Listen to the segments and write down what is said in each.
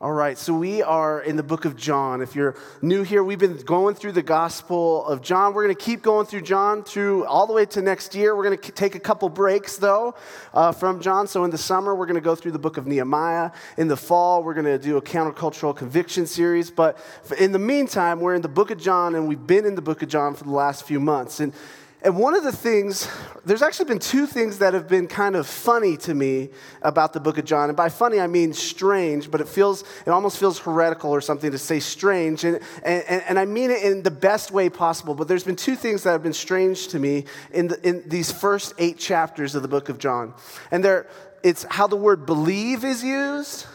All right, so we are in the book of John. If you're new here, we've been going through the Gospel of John. We're going to keep going through John through all the way to next year. We're going to take a couple breaks, though, uh, from John. So in the summer, we're going to go through the book of Nehemiah. In the fall, we're going to do a countercultural conviction series. But in the meantime, we're in the book of John, and we've been in the book of John for the last few months. And and one of the things, there's actually been two things that have been kind of funny to me about the book of John. And by funny, I mean strange, but it feels, it almost feels heretical or something to say strange. And, and, and I mean it in the best way possible. But there's been two things that have been strange to me in, the, in these first eight chapters of the book of John. And they're, it's how the word believe is used,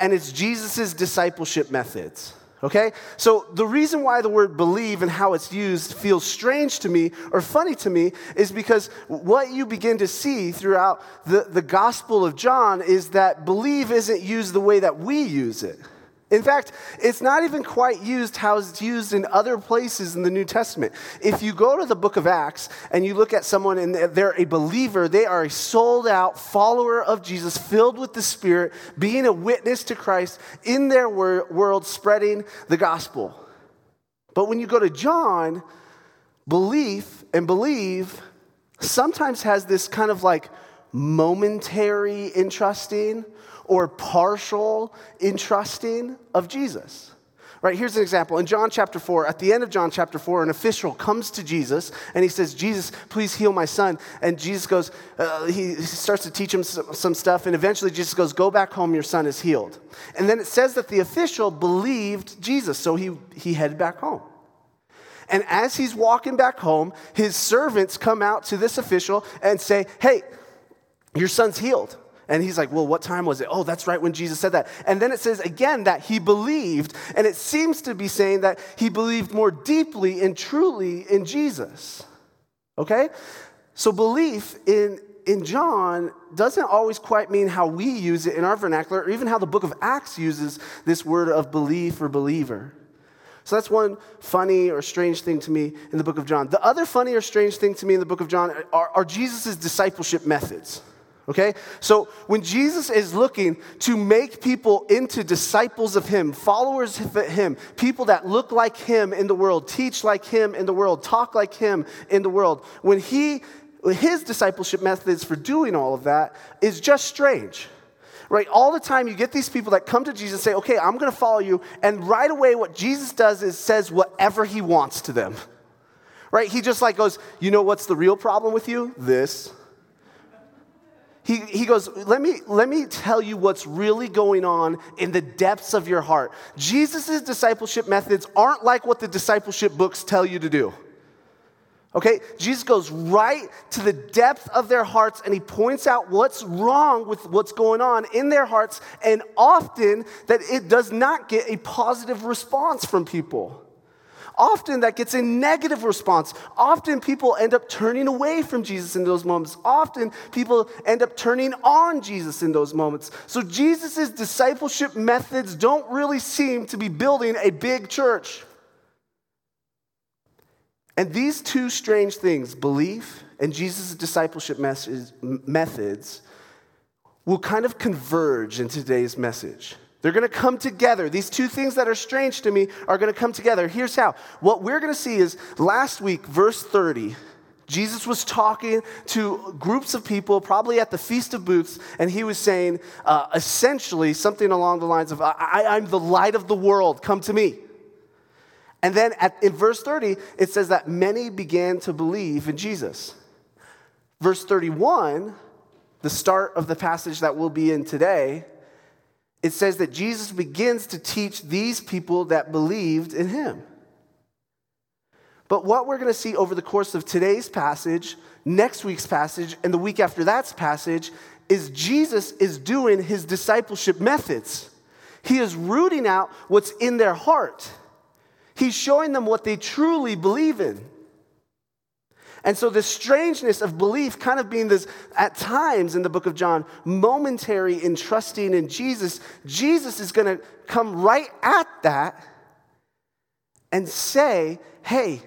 and it's Jesus' discipleship methods. Okay? So the reason why the word believe and how it's used feels strange to me or funny to me is because what you begin to see throughout the, the Gospel of John is that believe isn't used the way that we use it. In fact, it's not even quite used how it's used in other places in the New Testament. If you go to the book of Acts and you look at someone and they're a believer, they are a sold out follower of Jesus, filled with the Spirit, being a witness to Christ in their world, spreading the gospel. But when you go to John, belief and believe sometimes has this kind of like momentary entrusting or partial entrusting of Jesus. Right, here's an example. In John chapter 4, at the end of John chapter 4, an official comes to Jesus and he says, Jesus, please heal my son. And Jesus goes, uh, he, starts to teach him some, some stuff, and eventually Jesus goes, Go back home, your son is healed. And then it says that the official believed Jesus, so he, he headed back home. And as he's walking back home, his servants come out to this official and say, Hey, your son's healed. And he's like, Well, what time was it? Oh, that's right when Jesus said that. And then it says again that he believed, and it seems to be saying that he believed more deeply and truly in Jesus. Okay? So belief in, in John doesn't always quite mean how we use it in our vernacular, or even how the book of Acts uses this word of belief or believer. So that's one funny or strange thing to me in the book of John. The other funny or strange thing to me in the book of John are, are Jesus' discipleship methods. Okay? So when Jesus is looking to make people into disciples of Him, followers of Him, people that look like Him in the world, teach like Him in the world, talk like Him in the world, when He, His discipleship methods for doing all of that is just strange. Right? All the time you get these people that come to Jesus and say, okay, I'm going to follow you. And right away, what Jesus does is says whatever He wants to them. Right? He just like goes, you know what's the real problem with you? This he, he goes, let me, let me tell you what's really going on in the depths of your heart. Jesus' discipleship methods aren't like what the discipleship books tell you to do. Okay? Jesus goes right to the depth of their hearts and he points out what's wrong with what's going on in their hearts, and often that it does not get a positive response from people. Often that gets a negative response. Often people end up turning away from Jesus in those moments. Often people end up turning on Jesus in those moments. So Jesus' discipleship methods don't really seem to be building a big church. And these two strange things, belief and Jesus' discipleship methods, will kind of converge in today's message. They're going to come together. These two things that are strange to me are going to come together. Here's how. What we're going to see is last week, verse 30, Jesus was talking to groups of people, probably at the Feast of Booths, and he was saying uh, essentially something along the lines of, I, am the light of the world, come to me. And then at, in verse 30, it says that many began to believe in Jesus. Verse 31, the start of the passage that we'll be in today, it says that Jesus begins to teach these people that believed in him. But what we're going to see over the course of today's passage, next week's passage, and the week after that's passage is Jesus is doing his discipleship methods. He is rooting out what's in their heart. He's showing them what they truly believe in. And so, the strangeness of belief kind of being this, at times in the book of John, momentary in trusting in Jesus, Jesus is going to come right at that and say, hey,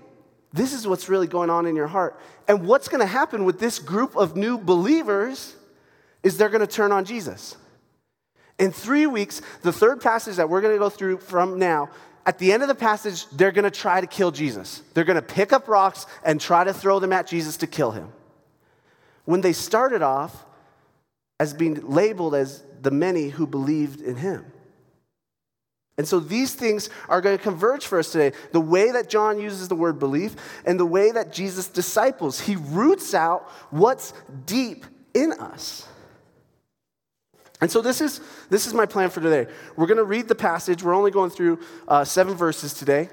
this is what's really going on in your heart. And what's going to happen with this group of new believers is they're going to turn on Jesus. In three weeks, the third passage that we're going to go through from now, at the end of the passage, they're going to try to kill Jesus. They're going to pick up rocks and try to throw them at Jesus to kill him. When they started off as being labeled as the many who believed in him. And so these things are going to converge for us today. The way that John uses the word belief and the way that Jesus disciples, he roots out what's deep in us. And so this is, this is my plan for today. We're going to read the passage. We're only going through uh, seven verses today.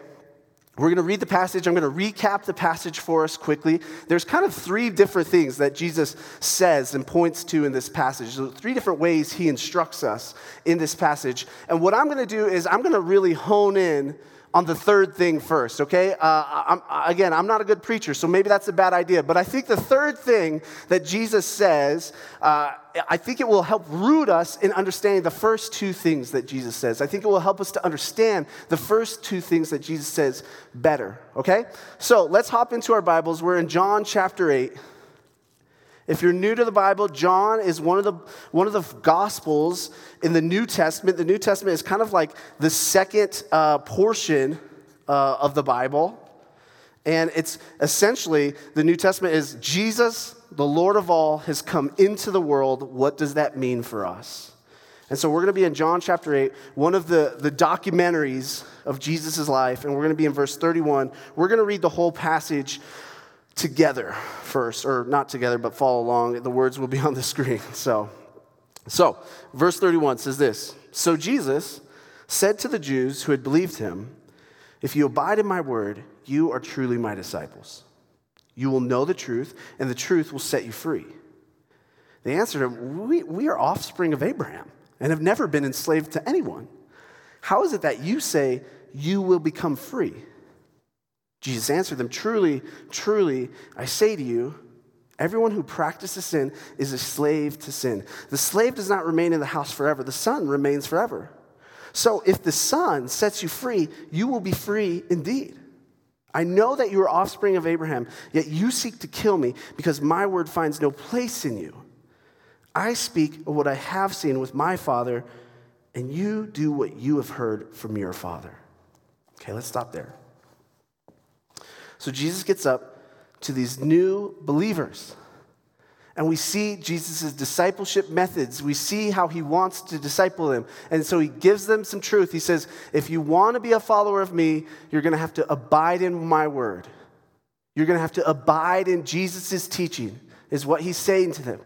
We're going to read the passage. I'm going to recap the passage for us quickly. There's kind of three different things that Jesus says and points to in this passage. So three different ways he instructs us in this passage. And what I'm going to do is I'm going to really hone in on the third thing first, okay? Uh, I'm, again, I'm not a good preacher, so maybe that's a bad idea. But I think the third thing that Jesus says, uh, I think it will help root us in understanding the first two things that Jesus says. I think it will help us to understand the first two things that Jesus says better, okay? So let's hop into our Bibles. We're in John chapter 8. If you're new to the Bible, John is one of the, one of the Gospels in the New Testament. The New Testament is kind of like the second uh, portion uh, of the Bible. And it's essentially the New Testament is Jesus, the Lord of all, has come into the world. What does that mean for us? And so we're going to be in John chapter 8, one of the, the documentaries of Jesus' life, and we're going to be in verse 31. We're going to read the whole passage together first, or not together, but follow along. The words will be on the screen. So, so verse 31 says this So Jesus said to the Jews who had believed him, If you abide in my word, you are truly my disciples. You will know the truth, and the truth will set you free. They answered him, We, we are offspring of Abraham and have never been enslaved to anyone. How is it that you say you will become free? Jesus answered them, Truly, truly, I say to you, everyone who practices sin is a slave to sin. The slave does not remain in the house forever, the son remains forever. So if the son sets you free, you will be free indeed. I know that you are offspring of Abraham, yet you seek to kill me because my word finds no place in you. I speak of what I have seen with my father, and you do what you have heard from your father. Okay, let's stop there. So Jesus gets up to these new believers. And we see Jesus' discipleship methods. We see how he wants to disciple them. And so he gives them some truth. He says, If you want to be a follower of me, you're going to have to abide in my word. You're going to have to abide in Jesus' teaching, is what he's saying to them.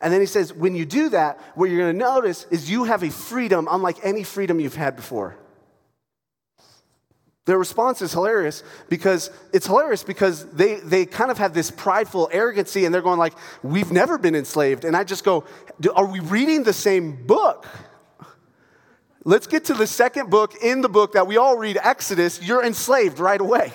And then he says, When you do that, what you're going to notice is you have a freedom unlike any freedom you've had before. Their response is hilarious because it's hilarious because they, they kind of have this prideful arrogancy and they're going like, we've never been enslaved. And I just go, are we reading the same book? Let's get to the second book in the book that we all read, Exodus. You're enslaved right away.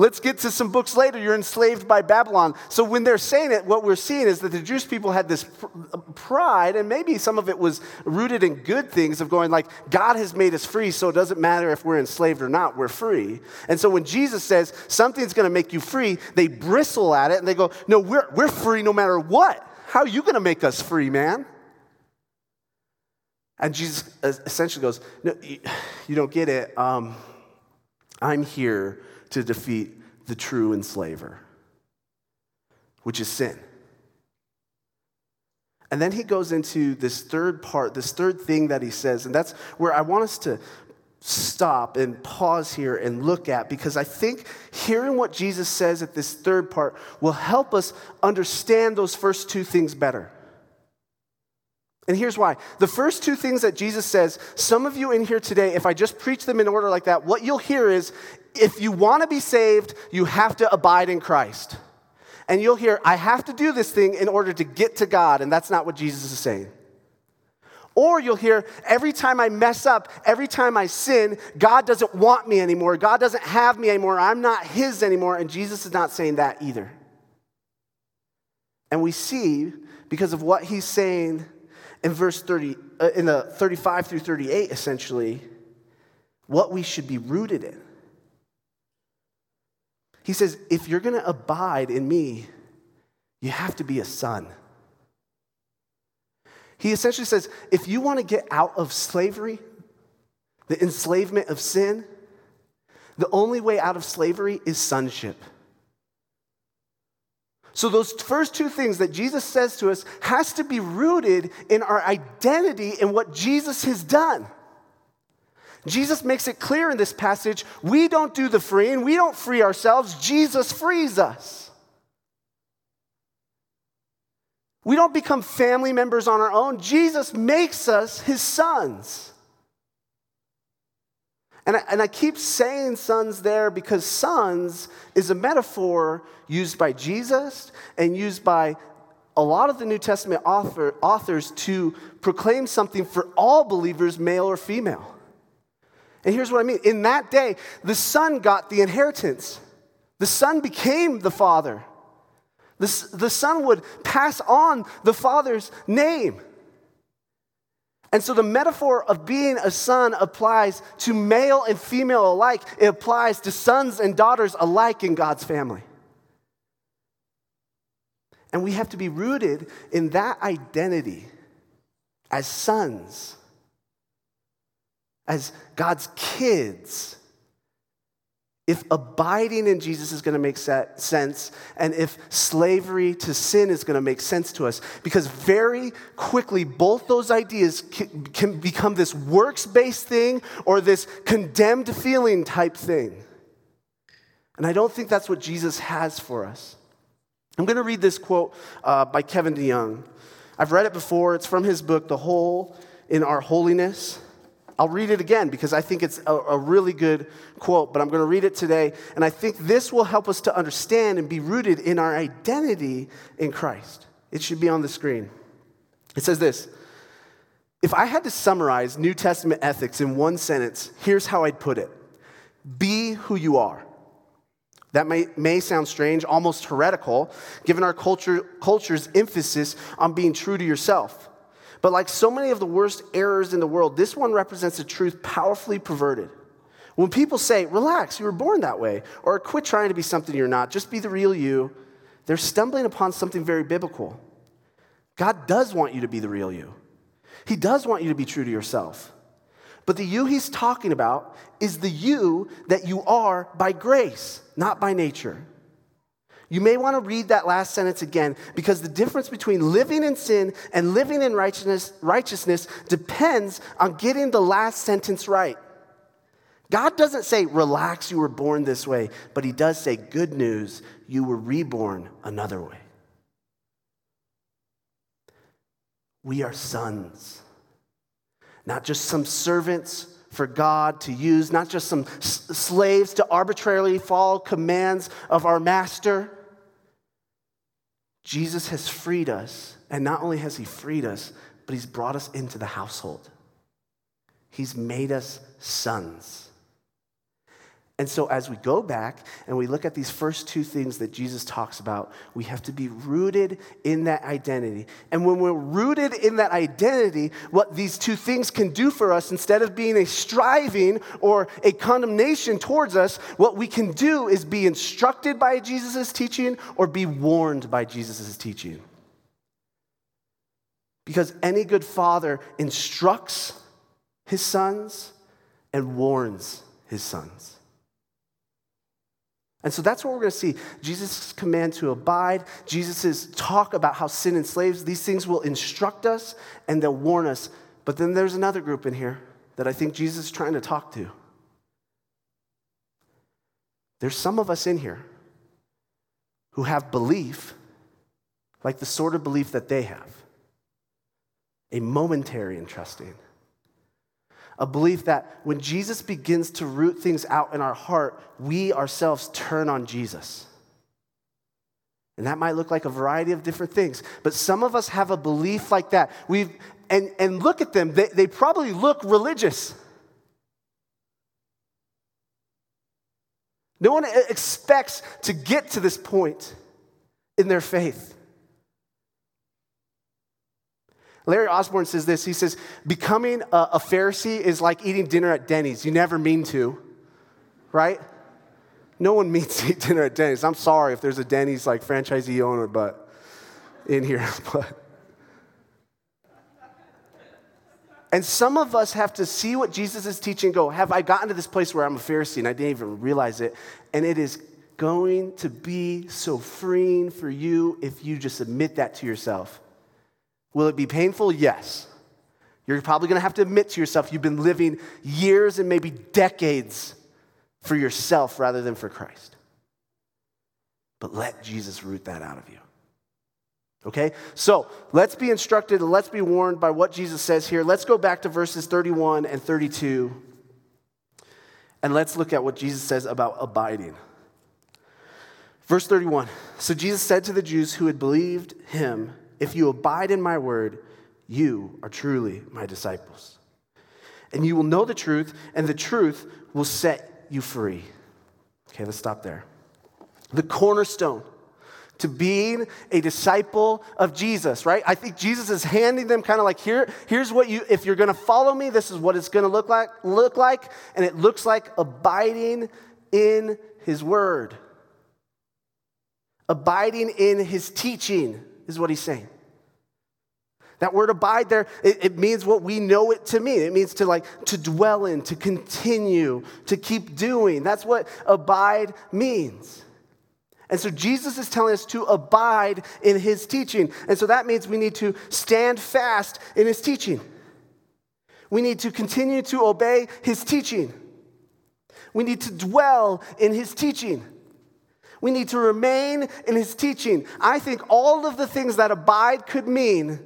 Let's get to some books later. You're enslaved by Babylon. So when they're saying it, what we're seeing is that the Jewish people had this pride, and maybe some of it was rooted in good things of going like, God has made us free, so it doesn't matter if we're enslaved or not, we're free. And so when Jesus says something's going to make you free, they bristle at it and they go, No, we're, we're free no matter what. How are you going to make us free, man? And Jesus essentially goes, No, you don't get it. Um, I'm here to defeat the true enslaver, which is sin. And then he goes into this third part, this third thing that he says, and that's where I want us to stop and pause here and look at because I think hearing what Jesus says at this third part will help us understand those first two things better. And here's why. The first two things that Jesus says, some of you in here today, if I just preach them in order like that, what you'll hear is if you want to be saved, you have to abide in Christ. And you'll hear, I have to do this thing in order to get to God. And that's not what Jesus is saying. Or you'll hear, every time I mess up, every time I sin, God doesn't want me anymore. God doesn't have me anymore. I'm not His anymore. And Jesus is not saying that either. And we see, because of what He's saying in verse 30, uh, in the 35 through 38, essentially, what we should be rooted in. He says, if you're going to abide in me, you have to be a son. He essentially says if you want to get out of slavery, the enslavement of sin, the only way out of slavery is sonship. So those first two things that Jesus says to us has to be rooted in our identity in what Jesus has done. Jesus makes it clear in this passage we don't do the freeing, we don't free ourselves, Jesus frees us. We don't become family members on our own, Jesus makes us his sons. And I, and I keep saying sons there because sons is a metaphor used by Jesus and used by a lot of the New Testament author, authors to proclaim something for all believers, male or female. And here's what I mean in that day, the son got the inheritance, the son became the father. The, the son would pass on the father's name. And so the metaphor of being a son applies to male and female alike. It applies to sons and daughters alike in God's family. And we have to be rooted in that identity as sons as God's kids, if abiding in Jesus is going to make sense, and if slavery to sin is going to make sense to us, because very quickly both those ideas can become this works based thing or this condemned feeling type thing. And I don't think that's what Jesus has for us. I'm going to read this quote uh, by Kevin DeYoung. I've read it before, it's from his book, The Hole in Our Holiness. I'll read it again because I think it's a, a really good quote, but I'm going to read it today. And I think this will help us to understand and be rooted in our identity in Christ. It should be on the screen. It says this If I had to summarize New Testament ethics in one sentence, here's how I'd put it Be who you are. That may, may sound strange, almost heretical, given our culture, culture's emphasis on being true to yourself. But like so many of the worst errors in the world, this one represents a truth powerfully perverted. When people say, relax, you were born that way, or quit trying to be something you're not, just be the real you, they're stumbling upon something very biblical. God does want you to be the real you, He does want you to be true to yourself. But the you He's talking about is the you that you are by grace, not by nature. You may want to read that last sentence again because the difference between living in sin and living in righteousness, righteousness depends on getting the last sentence right. God doesn't say, relax, you were born this way, but He does say, good news, you were reborn another way. We are sons, not just some servants for God to use, not just some s- slaves to arbitrarily follow commands of our master. Jesus has freed us, and not only has he freed us, but he's brought us into the household. He's made us sons. And so, as we go back and we look at these first two things that Jesus talks about, we have to be rooted in that identity. And when we're rooted in that identity, what these two things can do for us, instead of being a striving or a condemnation towards us, what we can do is be instructed by Jesus' teaching or be warned by Jesus' teaching. Because any good father instructs his sons and warns his sons. And so that's what we're going to see. Jesus' command to abide, Jesus' talk about how sin enslaves, these things will instruct us and they'll warn us. But then there's another group in here that I think Jesus is trying to talk to. There's some of us in here who have belief, like the sort of belief that they have a momentary and trusting a belief that when Jesus begins to root things out in our heart, we ourselves turn on Jesus. And that might look like a variety of different things. But some of us have a belief like that. We've, and, and look at them, they, they probably look religious. No one expects to get to this point in their faith. Larry Osborne says this. He says, Becoming a, a Pharisee is like eating dinner at Denny's. You never mean to, right? No one means to eat dinner at Denny's. I'm sorry if there's a Denny's like franchisee owner, but in here, but And some of us have to see what Jesus is teaching go, have I gotten to this place where I'm a Pharisee and I didn't even realize it? And it is going to be so freeing for you if you just admit that to yourself. Will it be painful? Yes. You're probably going to have to admit to yourself you've been living years and maybe decades for yourself rather than for Christ. But let Jesus root that out of you. Okay? So let's be instructed and let's be warned by what Jesus says here. Let's go back to verses 31 and 32 and let's look at what Jesus says about abiding. Verse 31 So Jesus said to the Jews who had believed him, If you abide in my word, you are truly my disciples. And you will know the truth, and the truth will set you free. Okay, let's stop there. The cornerstone to being a disciple of Jesus, right? I think Jesus is handing them kind of like here here's what you if you're going to follow me, this is what it's going to look like look like and it looks like abiding in his word. Abiding in his teaching is what he's saying. That word abide there, it, it, means what we know it to mean. It means to like to dwell in, to continue, to keep doing. That's what abide means. And so Jesus is telling us to abide in his teaching. And so that means we need to stand fast in his teaching. We need to continue to obey his teaching. We need to dwell in his teaching. We need to remain in his teaching. I think all of the things that abide could mean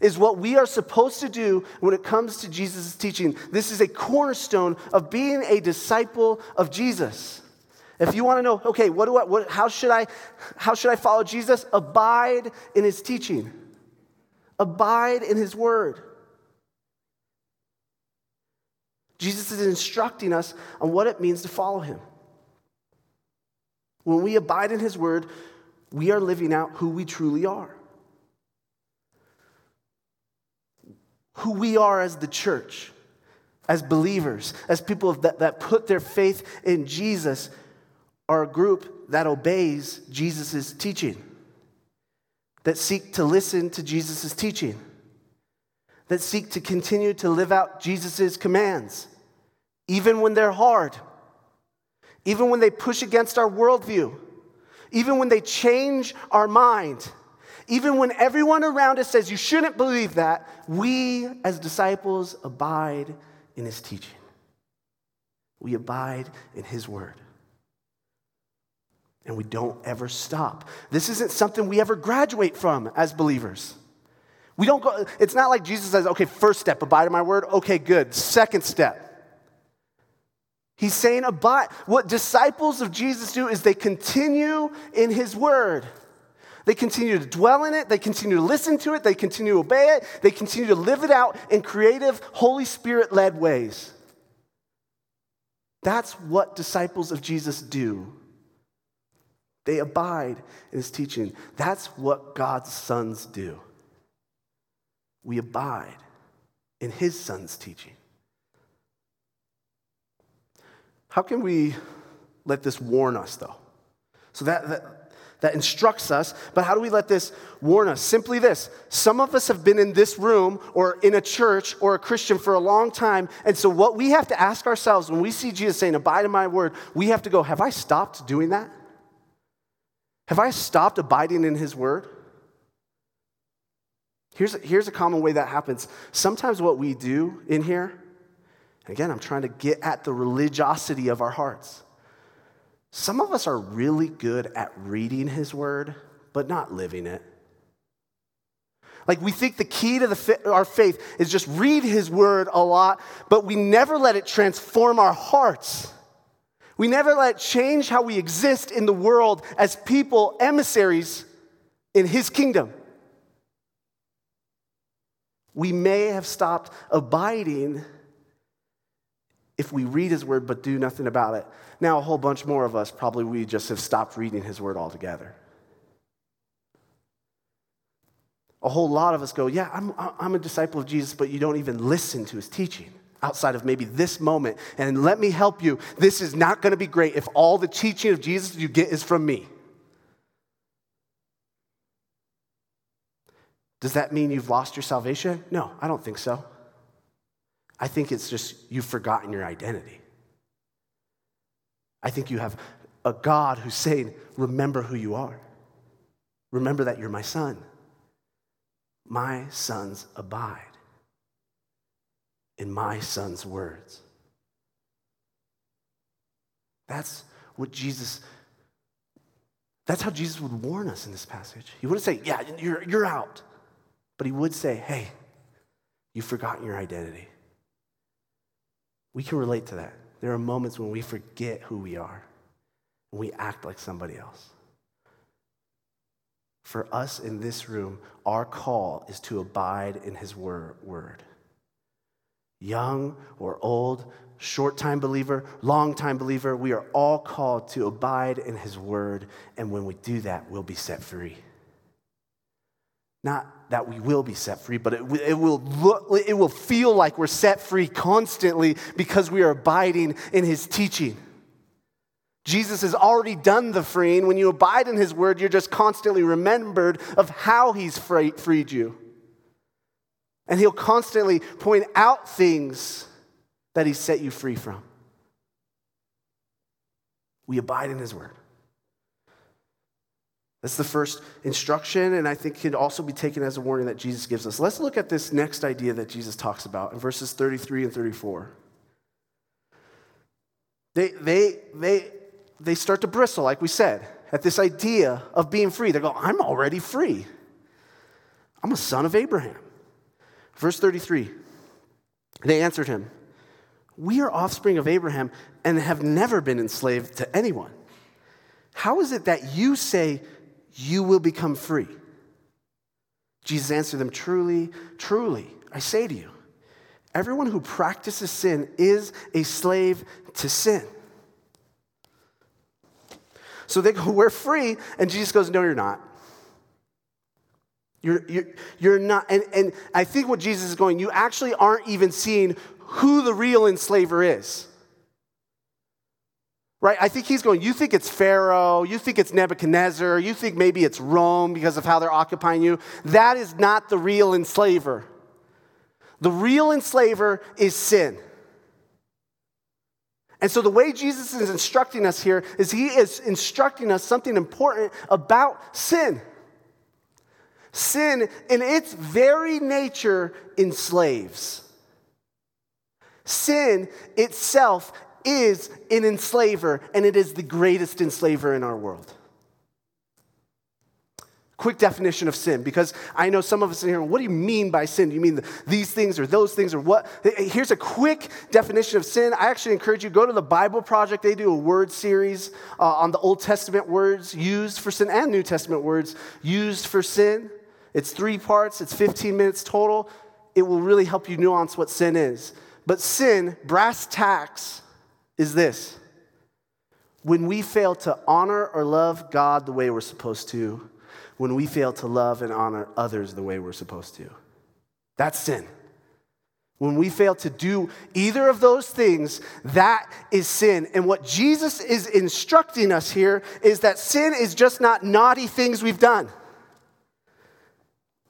is what we are supposed to do when it comes to Jesus' teaching. This is a cornerstone of being a disciple of Jesus. If you want to know, okay, what do I, what, how, should I, how should I follow Jesus? Abide in his teaching, abide in his word. Jesus is instructing us on what it means to follow him. When we abide in His Word, we are living out who we truly are. Who we are as the church, as believers, as people that, that put their faith in Jesus, are a group that obeys Jesus' teaching, that seek to listen to Jesus' teaching, that seek to continue to live out Jesus' commands, even when they're hard even when they push against our worldview, even when they change our mind, even when everyone around us says you shouldn't believe that, we as disciples abide in his teaching. We abide in his word. And we don't ever stop. This isn't something we ever graduate from as believers. We don't go, it's not like Jesus says, okay, first step, abide in my word. Okay, good. Second step, He's saying abide. What disciples of Jesus do is they continue in his word. They continue to dwell in it, they continue to listen to it, they continue to obey it, they continue to live it out in creative, Holy Spirit led ways. That's what disciples of Jesus do. They abide in his teaching. That's what God's sons do. We abide in his son's teaching. How can we let this warn us, though? So that, that, that instructs us, but how do we let this warn us? Simply this some of us have been in this room or in a church or a Christian for a long time, and so what we have to ask ourselves when we see Jesus saying, Abide in my word, we have to go, Have I stopped doing that? Have I stopped abiding in his word? Here's, here's a common way that happens. Sometimes what we do in here Again, I'm trying to get at the religiosity of our hearts. Some of us are really good at reading His Word, but not living it. Like we think the key to the, our faith is just read His Word a lot, but we never let it transform our hearts. We never let it change how we exist in the world as people, emissaries in His kingdom. We may have stopped abiding if we read his word but do nothing about it. Now, a whole bunch more of us probably we just have stopped reading his word altogether. A whole lot of us go, Yeah, I'm, I'm a disciple of Jesus, but you don't even listen to his teaching outside of maybe this moment. And let me help you. This is not going to be great if all the teaching of Jesus you get is from me. Does that mean you've lost your salvation? No, I don't think so. I think it's just you've forgotten your identity. I think you have a God who's saying, Remember who you are. Remember that you're my son. My sons abide in my son's words. That's what Jesus, that's how Jesus would warn us in this passage. He wouldn't say, Yeah, you're, you're out. But he would say, Hey, you've forgotten your identity. We can relate to that. There are moments when we forget who we are and we act like somebody else. For us in this room, our call is to abide in his word. Young or old, short time believer, long time believer, we are all called to abide in his word. And when we do that, we'll be set free. Not that we will be set free, but it, it, will look, it will feel like we're set free constantly because we are abiding in his teaching. Jesus has already done the freeing. When you abide in his word, you're just constantly remembered of how he's freed you. And he'll constantly point out things that he set you free from. We abide in his word. That's the first instruction, and I think can also be taken as a warning that Jesus gives us. Let's look at this next idea that Jesus talks about in verses 33 and 34. They, they, they, they start to bristle, like we said, at this idea of being free. They go, I'm already free. I'm a son of Abraham. Verse 33 They answered him, We are offspring of Abraham and have never been enslaved to anyone. How is it that you say you will become free? Jesus answered them, Truly, truly, I say to you, everyone who practices sin is a slave to sin. So they go, We're free. And Jesus goes, No, you're not. You're, you're, you're not. And, and I think what Jesus is going, you actually aren't even seeing who the real enslaver is. Right? I think he's going, you think it's Pharaoh, you think it's Nebuchadnezzar, you think maybe it's Rome because of how they're occupying you. That is not the real enslaver. The real enslaver is sin. And so, the way Jesus is instructing us here is he is instructing us something important about sin. Sin, in its very nature, enslaves. Sin itself is an enslaver, and it is the greatest enslaver in our world. Quick definition of sin, because I know some of us in here, what do you mean by sin? Do you mean the, these things or those things or what? Here's a quick definition of sin. I actually encourage you, go to the Bible Project. They do a word series uh, on the Old Testament words used for sin and New Testament words used for sin. It's three parts, it's 15 minutes total. It will really help you nuance what sin is. But sin, brass tacks, is this when we fail to honor or love God the way we're supposed to when we fail to love and honor others the way we're supposed to. That's sin. When we fail to do either of those things, that is sin. And what Jesus is instructing us here is that sin is just not naughty things we've done.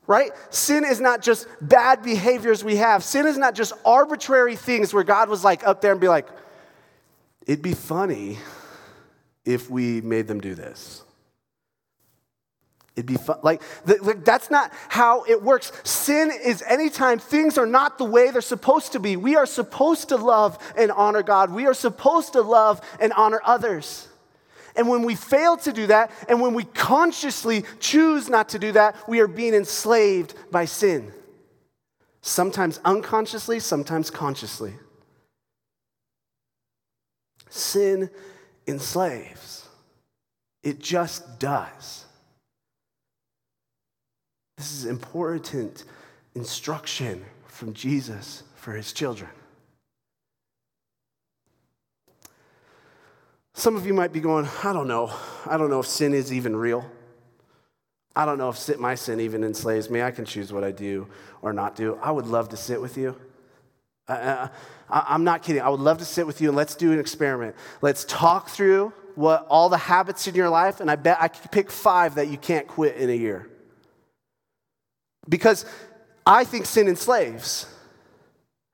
Right? Sin is not just bad behaviors we have. Sin is not just arbitrary things where God was like up there and be like, it'd be funny if we made them do this. It'd be fun. Like, the, that's not how it works. Sin is anytime things are not the way they're supposed to be. We are supposed to love and honor God. We are supposed to love and honor others. And when we fail to do that, and when we consciously choose not to do that, we are being enslaved by sin. Sometimes unconsciously, sometimes consciously. Sin enslaves, it just does. This is important instruction from Jesus for his children. Some of you might be going, I don't know. I don't know if sin is even real. I don't know if my sin even enslaves me. I can choose what I do or not do. I would love to sit with you. I, am not kidding. I would love to sit with you and let's do an experiment. Let's talk through what all the habits in your life, and I bet I could pick five that you can't quit in a year. Because I think sin enslaves.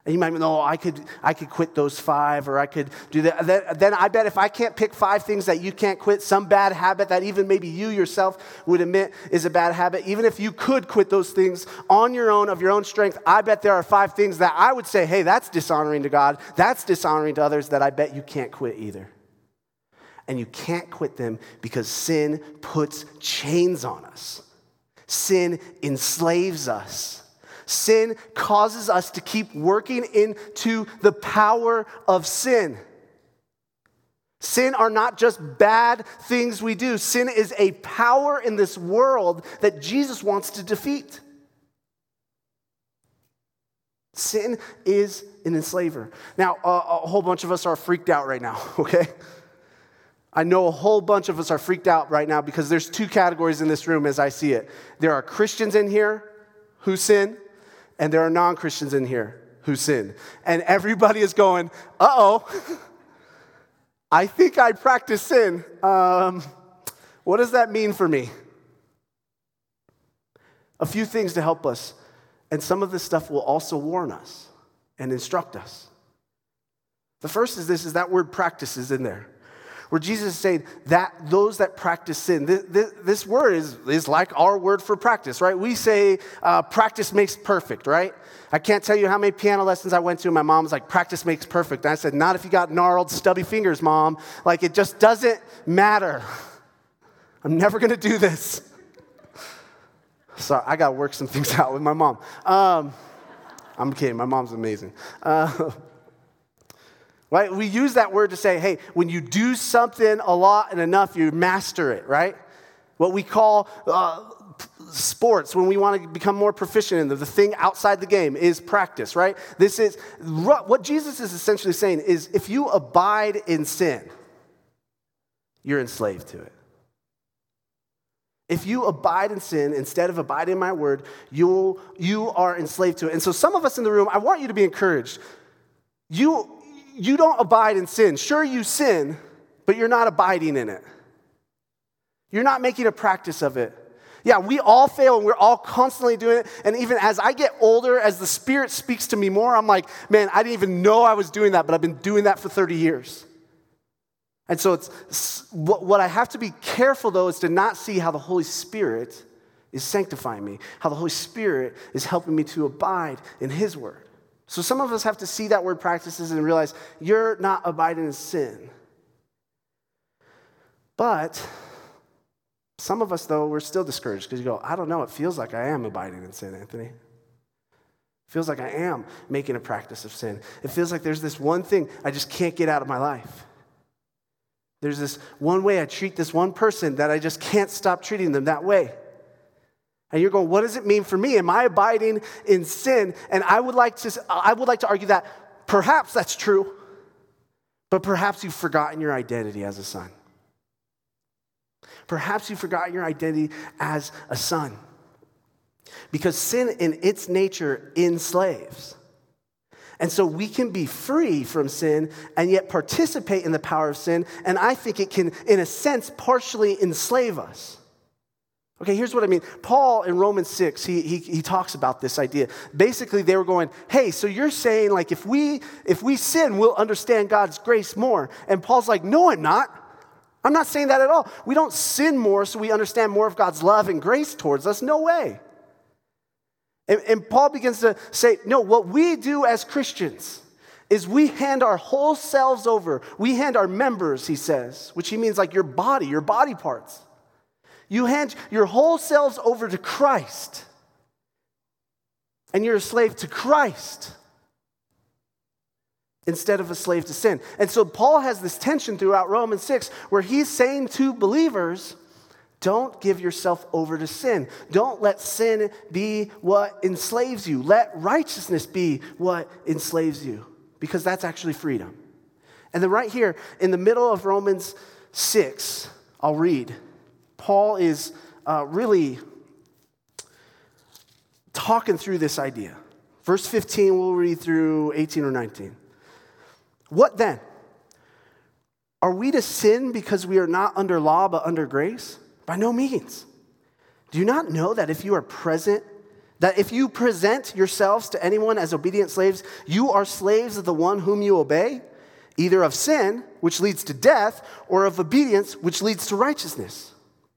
And you might know, oh, I could, I could quit those five, or I could do that. Then I bet if I can't pick five things that you can't quit, some bad habit that even maybe you yourself would admit is a bad habit, even if you could quit those things on your own, of your own strength, I bet there are five things that I would say, hey, that's dishonoring to God, that's dishonoring to others, that I bet you can't quit either. And you can't quit them because sin puts chains on us, sin enslaves us. Sin causes us to keep working into the power of sin. Sin are not just bad things we do. Sin is a power in this world that Jesus wants to defeat. Sin is an enslaver. Now, uh, a whole bunch of us are freaked out right now, okay? I know a whole bunch of us are freaked out right now because there's two categories in this room as I see it. There are Christians in here who sin, and there are non Christians in here who sin. And everybody is going, uh oh, I think I practice sin. Um, what does that mean for me? A few things to help us. And some of this stuff will also warn us and instruct us. The first is this is that word practice is in there where Jesus is saying that those that practice sin, this, this, this word is, is like our word for practice, right? We say uh, practice makes perfect, right? I can't tell you how many piano lessons I went to, and my mom was like, practice makes perfect. And I said, not if you got gnarled, stubby fingers, mom. Like, it just doesn't matter. I'm never gonna do this. Sorry, I gotta work some things out with my mom. Um, I'm kidding, my mom's amazing. Uh, Right? We use that word to say, hey, when you do something a lot and enough, you master it, right? What we call uh, sports, when we want to become more proficient in the, thing outside the game is practice, right? This is what Jesus is essentially saying is if you abide in sin, you're enslaved to it. If you abide in sin instead of abiding in my word, you you are enslaved to it. And so, some of us in the room, I want you to be encouraged. You, you don't abide in sin. Sure, you sin, but you're not abiding in it. You're not making a practice of it. Yeah, we all fail and we're all constantly doing it. And even as I get older, as the Spirit speaks to me more, I'm like, man, I didn't even know I was doing that, but I've been doing that for 30 years. And so it's what I have to be careful though is to not see how the Holy Spirit is sanctifying me, how the Holy Spirit is helping me to abide in His Word. So some of us have to see that word practices and realize you're not abiding in sin. But some of us, though, we're still discouraged because you go, I don't know, it feels like I am abiding in sin, Anthony. It feels like I am making a practice of sin. It feels like there's this one thing I just can't get out of my life. There's this one way I treat this one person that I just can't stop treating them that way. And you're going, what does it mean for me? Am I abiding in sin? And I would like to, I would like to argue that perhaps that's true, but perhaps you've forgotten your identity as a son. Perhaps you've forgotten your identity as a son. Because sin in its nature enslaves. And so we can be free from sin and yet participate in the power of sin. And I think it can, in a sense, partially enslave us. Okay, here's what I mean. Paul in Romans 6, he, he, he talks about this idea. Basically, they were going, hey, so you're saying like if we if we sin, we'll understand God's grace more. And Paul's like, no, I'm not. I'm not saying that at all. We don't sin more so we understand more of God's love and grace towards us. No way. And, and Paul begins to say, no, what we do as Christians is we hand our whole selves over. We hand our members, he says, which he means like your body, your body parts you hand your whole selves over to Christ, and you're a slave to Christ instead of a slave to sin. And so Paul has this tension throughout Romans 6 where he's saying to believers, don't give yourself over to sin. Don't let sin be what enslaves you. Let righteousness be what enslaves you, because that's actually freedom. And then, right here in the middle of Romans 6, I'll read. Paul is uh, really talking through this idea. Verse 15, we'll read through 18 or 19. What then? Are we to sin because we are not under law but under grace? By no means. Do you not know that if you are present, That if you present yourselves to anyone as obedient slaves, you are slaves of the one whom you obey, either of sin, which leads to death, or of obedience, which leads to righteousness.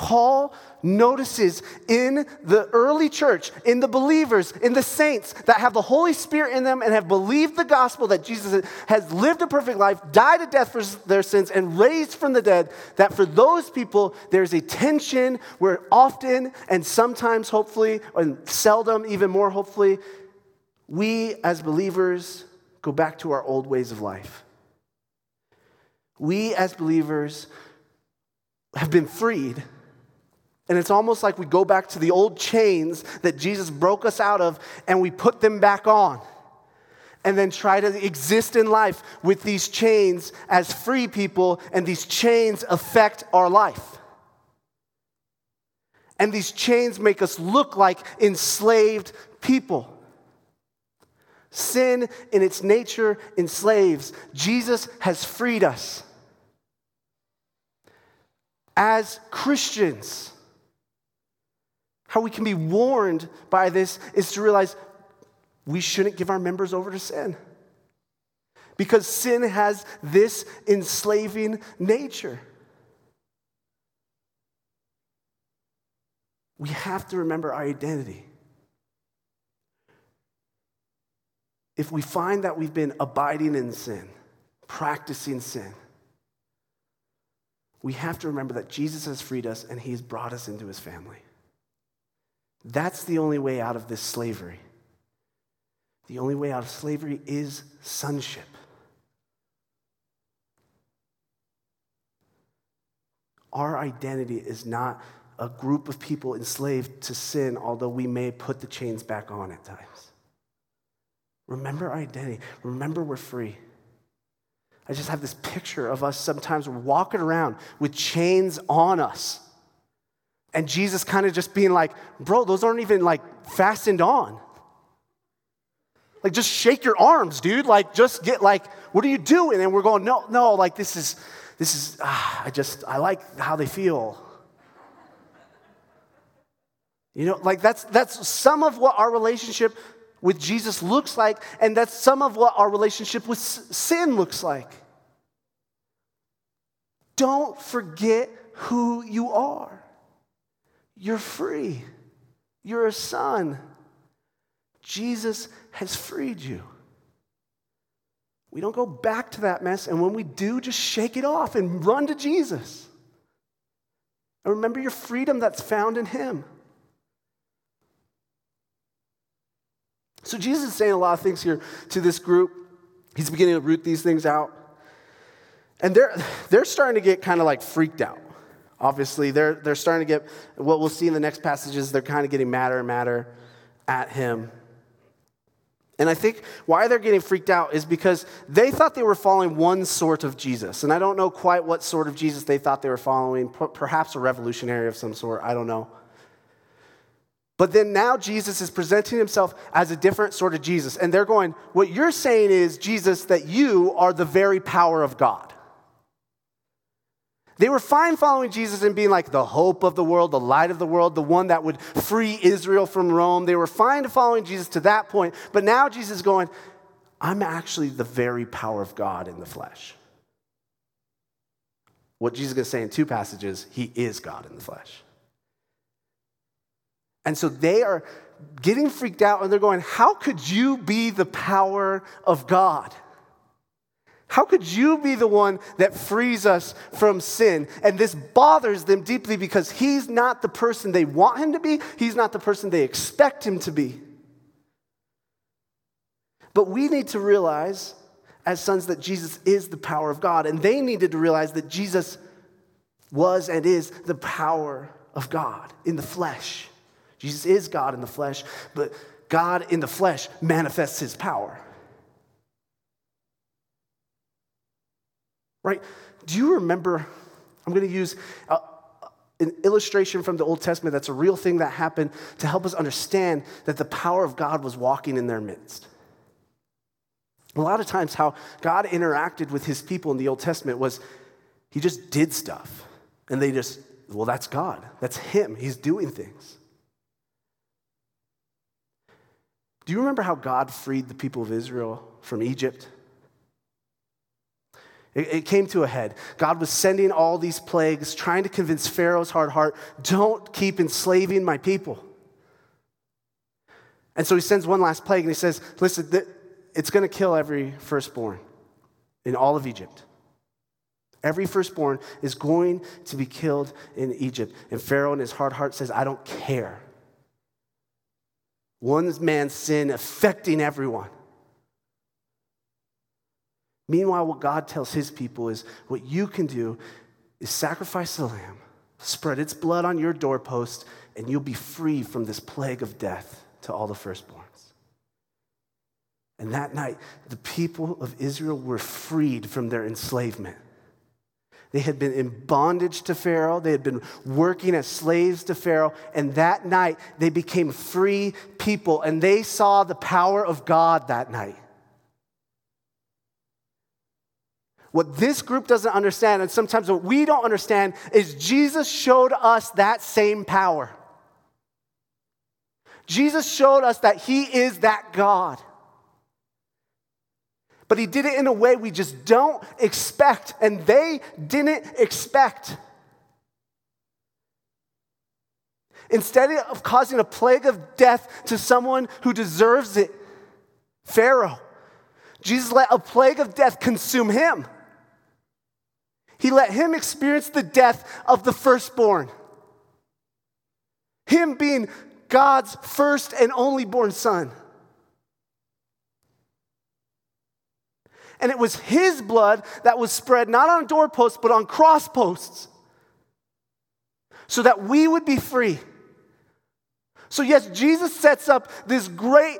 Paul notices in the early church, in the believers, in the saints that have the Holy Spirit in them and have believed the gospel that Jesus has lived a perfect life, died a death for their sins, and raised from the dead, that for those people, there's a tension where often and sometimes, hopefully, and seldom, even more hopefully, we as believers go back to our old ways of life. We as believers have been freed and it's almost like we go back to the old chains that Jesus broke us out of and we put them back on. And then try to exist in life with these chains as free people, and these chains affect our life. And these chains make us look like enslaved people. Sin, in its nature, enslaves. Jesus has freed us. As Christians, how we can be warned by this is to realize we shouldn't give our members over to sin. Because sin has this enslaving nature. We have to remember our identity. If we find that we've been abiding in sin, practicing sin, we have to remember that Jesus has freed us and he's brought us into his family. That's the only way out of this slavery. The only way out of slavery is sonship. Our identity is not a group of people enslaved to sin, although we may put the chains back on at times. Remember our identity. Remember we're free. I just have this picture of us sometimes walking around with chains on us. And Jesus kind of just being like, bro, those aren't even like fastened on. Like, just shake your arms, dude. Like, just get like, what are you doing? And we're going, no, no, like, this is, this is, ah, I just, I like how they feel. You know, like that's that's some of what our relationship with Jesus looks like, and that's some of what our relationship with sin looks like. Don't forget who you are. You're free. You're a son. Jesus has freed you. We don't go back to that mess, and when we do, just shake it off and run to Jesus. And remember your freedom that's found in Him. So, Jesus is saying a lot of things here to this group. He's beginning to root these things out. And they're, they're starting to get kind of like freaked out. Obviously, they're, they're starting to get, what we'll see in the next passages, they're kind of getting madder and madder at him. And I think why they're getting freaked out is because they thought they were following one sort of Jesus. And I don't know quite what sort of Jesus they thought they were following, perhaps a revolutionary of some sort, I don't know. But then now Jesus is presenting himself as a different sort of Jesus. And they're going, What you're saying is, Jesus, that you are the very power of God. They were fine following Jesus and being like the hope of the world, the light of the world, the one that would free Israel from Rome. They were fine following Jesus to that point. But now Jesus is going, I'm actually the very power of God in the flesh. What Jesus is going to say in two passages, he is God in the flesh. And so they are getting freaked out and they're going, How could you be the power of God? How could you be the one that frees us from sin? And this bothers them deeply because he's not the person they want him to be, he's not the person they expect him to be. But we need to realize, as sons, that Jesus is the power of God. And they needed to realize that Jesus was and is the power of God in the flesh. Jesus is God in the flesh, but God in the flesh manifests his power. Right? Do you remember? I'm going to use a, an illustration from the Old Testament that's a real thing that happened to help us understand that the power of God was walking in their midst. A lot of times, how God interacted with his people in the Old Testament was he just did stuff. And they just, well, that's God. That's him. He's doing things. Do you remember how God freed the people of Israel from Egypt? It, came to a head. God was sending all these plagues, trying to convince Pharaoh's hard heart don't keep enslaving my people. And so he sends one last plague and he says, Listen, it's going to kill every firstborn in all of Egypt. Every firstborn is going to be killed in Egypt. And Pharaoh, in his hard heart, says, I don't care. One man's sin affecting everyone. Meanwhile, what God tells his people is what you can do is sacrifice the lamb, spread its blood on your doorpost, and you'll be free from this plague of death to all the firstborns. And that night, the people of Israel were freed from their enslavement. They had been in bondage to Pharaoh. They had been working as slaves to Pharaoh. And that night, they became free people. And they saw the power of God that night. What this group doesn't understand, and sometimes what we don't understand, is Jesus showed us that same power. Jesus showed us that He is that God but he did it in a way we just don't expect, and they didn't expect. Instead of causing a plague of death to someone who deserves it, Pharaoh, Jesus let a plague of death consume him. He let him experience the death of the firstborn. Him being God's first and only born son. And it was his blood that was spread not on doorposts, but on crossposts, so that we would be free. So, yes, Jesus sets up this great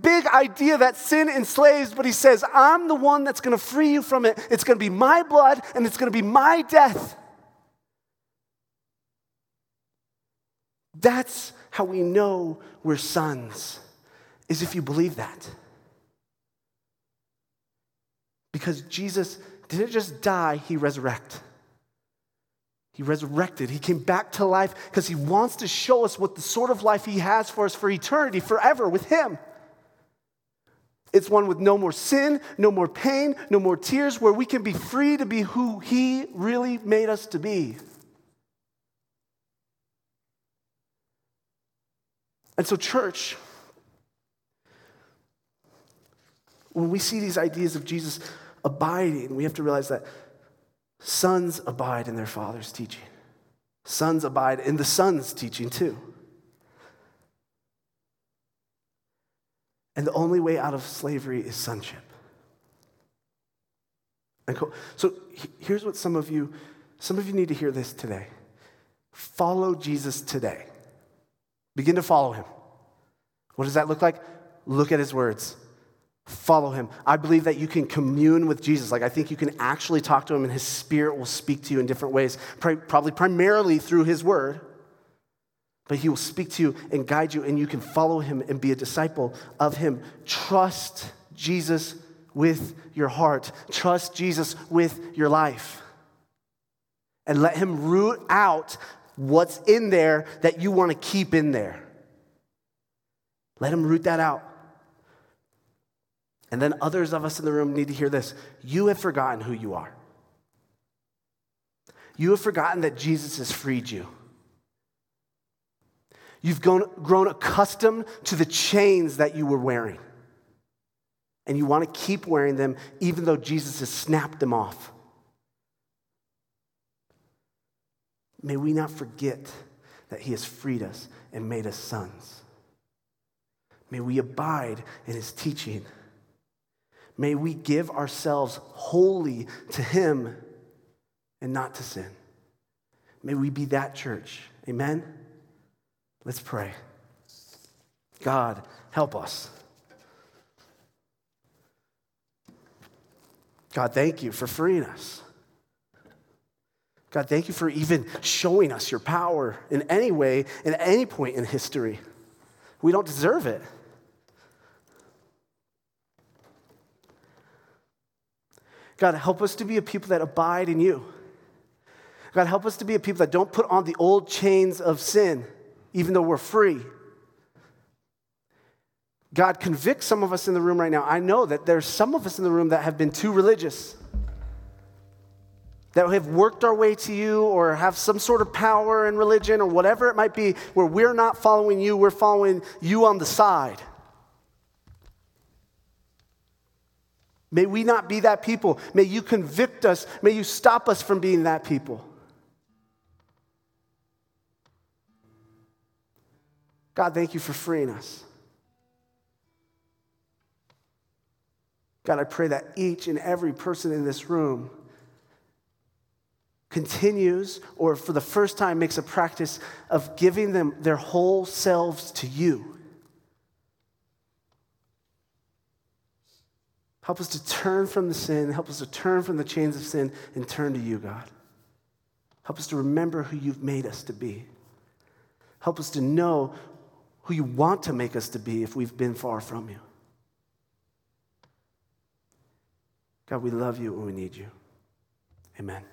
big idea that sin enslaves, but he says, I'm the one that's going to free you from it. It's going to be my blood and it's going to be my death. That's how we know we're sons, is if you believe that. Because Jesus didn't just die, he resurrected. He resurrected. He came back to life because he wants to show us what the sort of life he has for us for eternity, forever with him. It's one with no more sin, no more pain, no more tears, where we can be free to be who he really made us to be. And so, church, when we see these ideas of Jesus abiding, we have to realize that sons abide in their father's teaching. Sons abide in the son's teaching too. And the only way out of slavery is sonship. So here's what some of you, some of you need to hear this today. Follow Jesus today. Begin to follow him. What does that look like? Look at his words follow him. I believe that you can commune with Jesus. Like, I think you can actually talk to him, and his spirit will speak to you in different ways, probably primarily through his word. But he will speak to you and guide you, and you can follow him and be a disciple of him. Trust Jesus with your heart, trust Jesus with your life. And let him root out what's in there that you want to keep in there. Let him root that out. And then others of us in the room need to hear this. You have forgotten who you are. You have forgotten that Jesus has freed you. You've grown, accustomed to the chains that you were wearing. And you want to keep wearing them even though Jesus has snapped them off. May we not forget that he has freed us and made us sons. May we abide in his teaching. May we give ourselves wholly to Him and not to sin. May we be that church. Amen? Let's pray. God, Help us. God, thank you for freeing us. God, thank you for even showing us your power in any way, in any point in history. We don't deserve it. God, help us to be a people that abide in you. God, help us to be a people that don't put on the old chains of sin, even though we're free. God, convict some of us in the room right now. I know that there's some of us in the room that have been too religious that have worked our way to you or have some sort of power in religion or whatever it might be, where we're not following you, we're following you on the side. May we not be that people. May you convict us. May you stop us from being that people. God, thank you for freeing us. God, I pray that each and every person in this room continues or for the first time makes a practice of giving them their whole selves to you. Help us to turn from the sin, help us to turn from the chains of sin and turn to you, God. Help us to remember who you've made us to be. Help us to know who you want to make us to be if we've been far from you. God, we love you and we need you. Amen.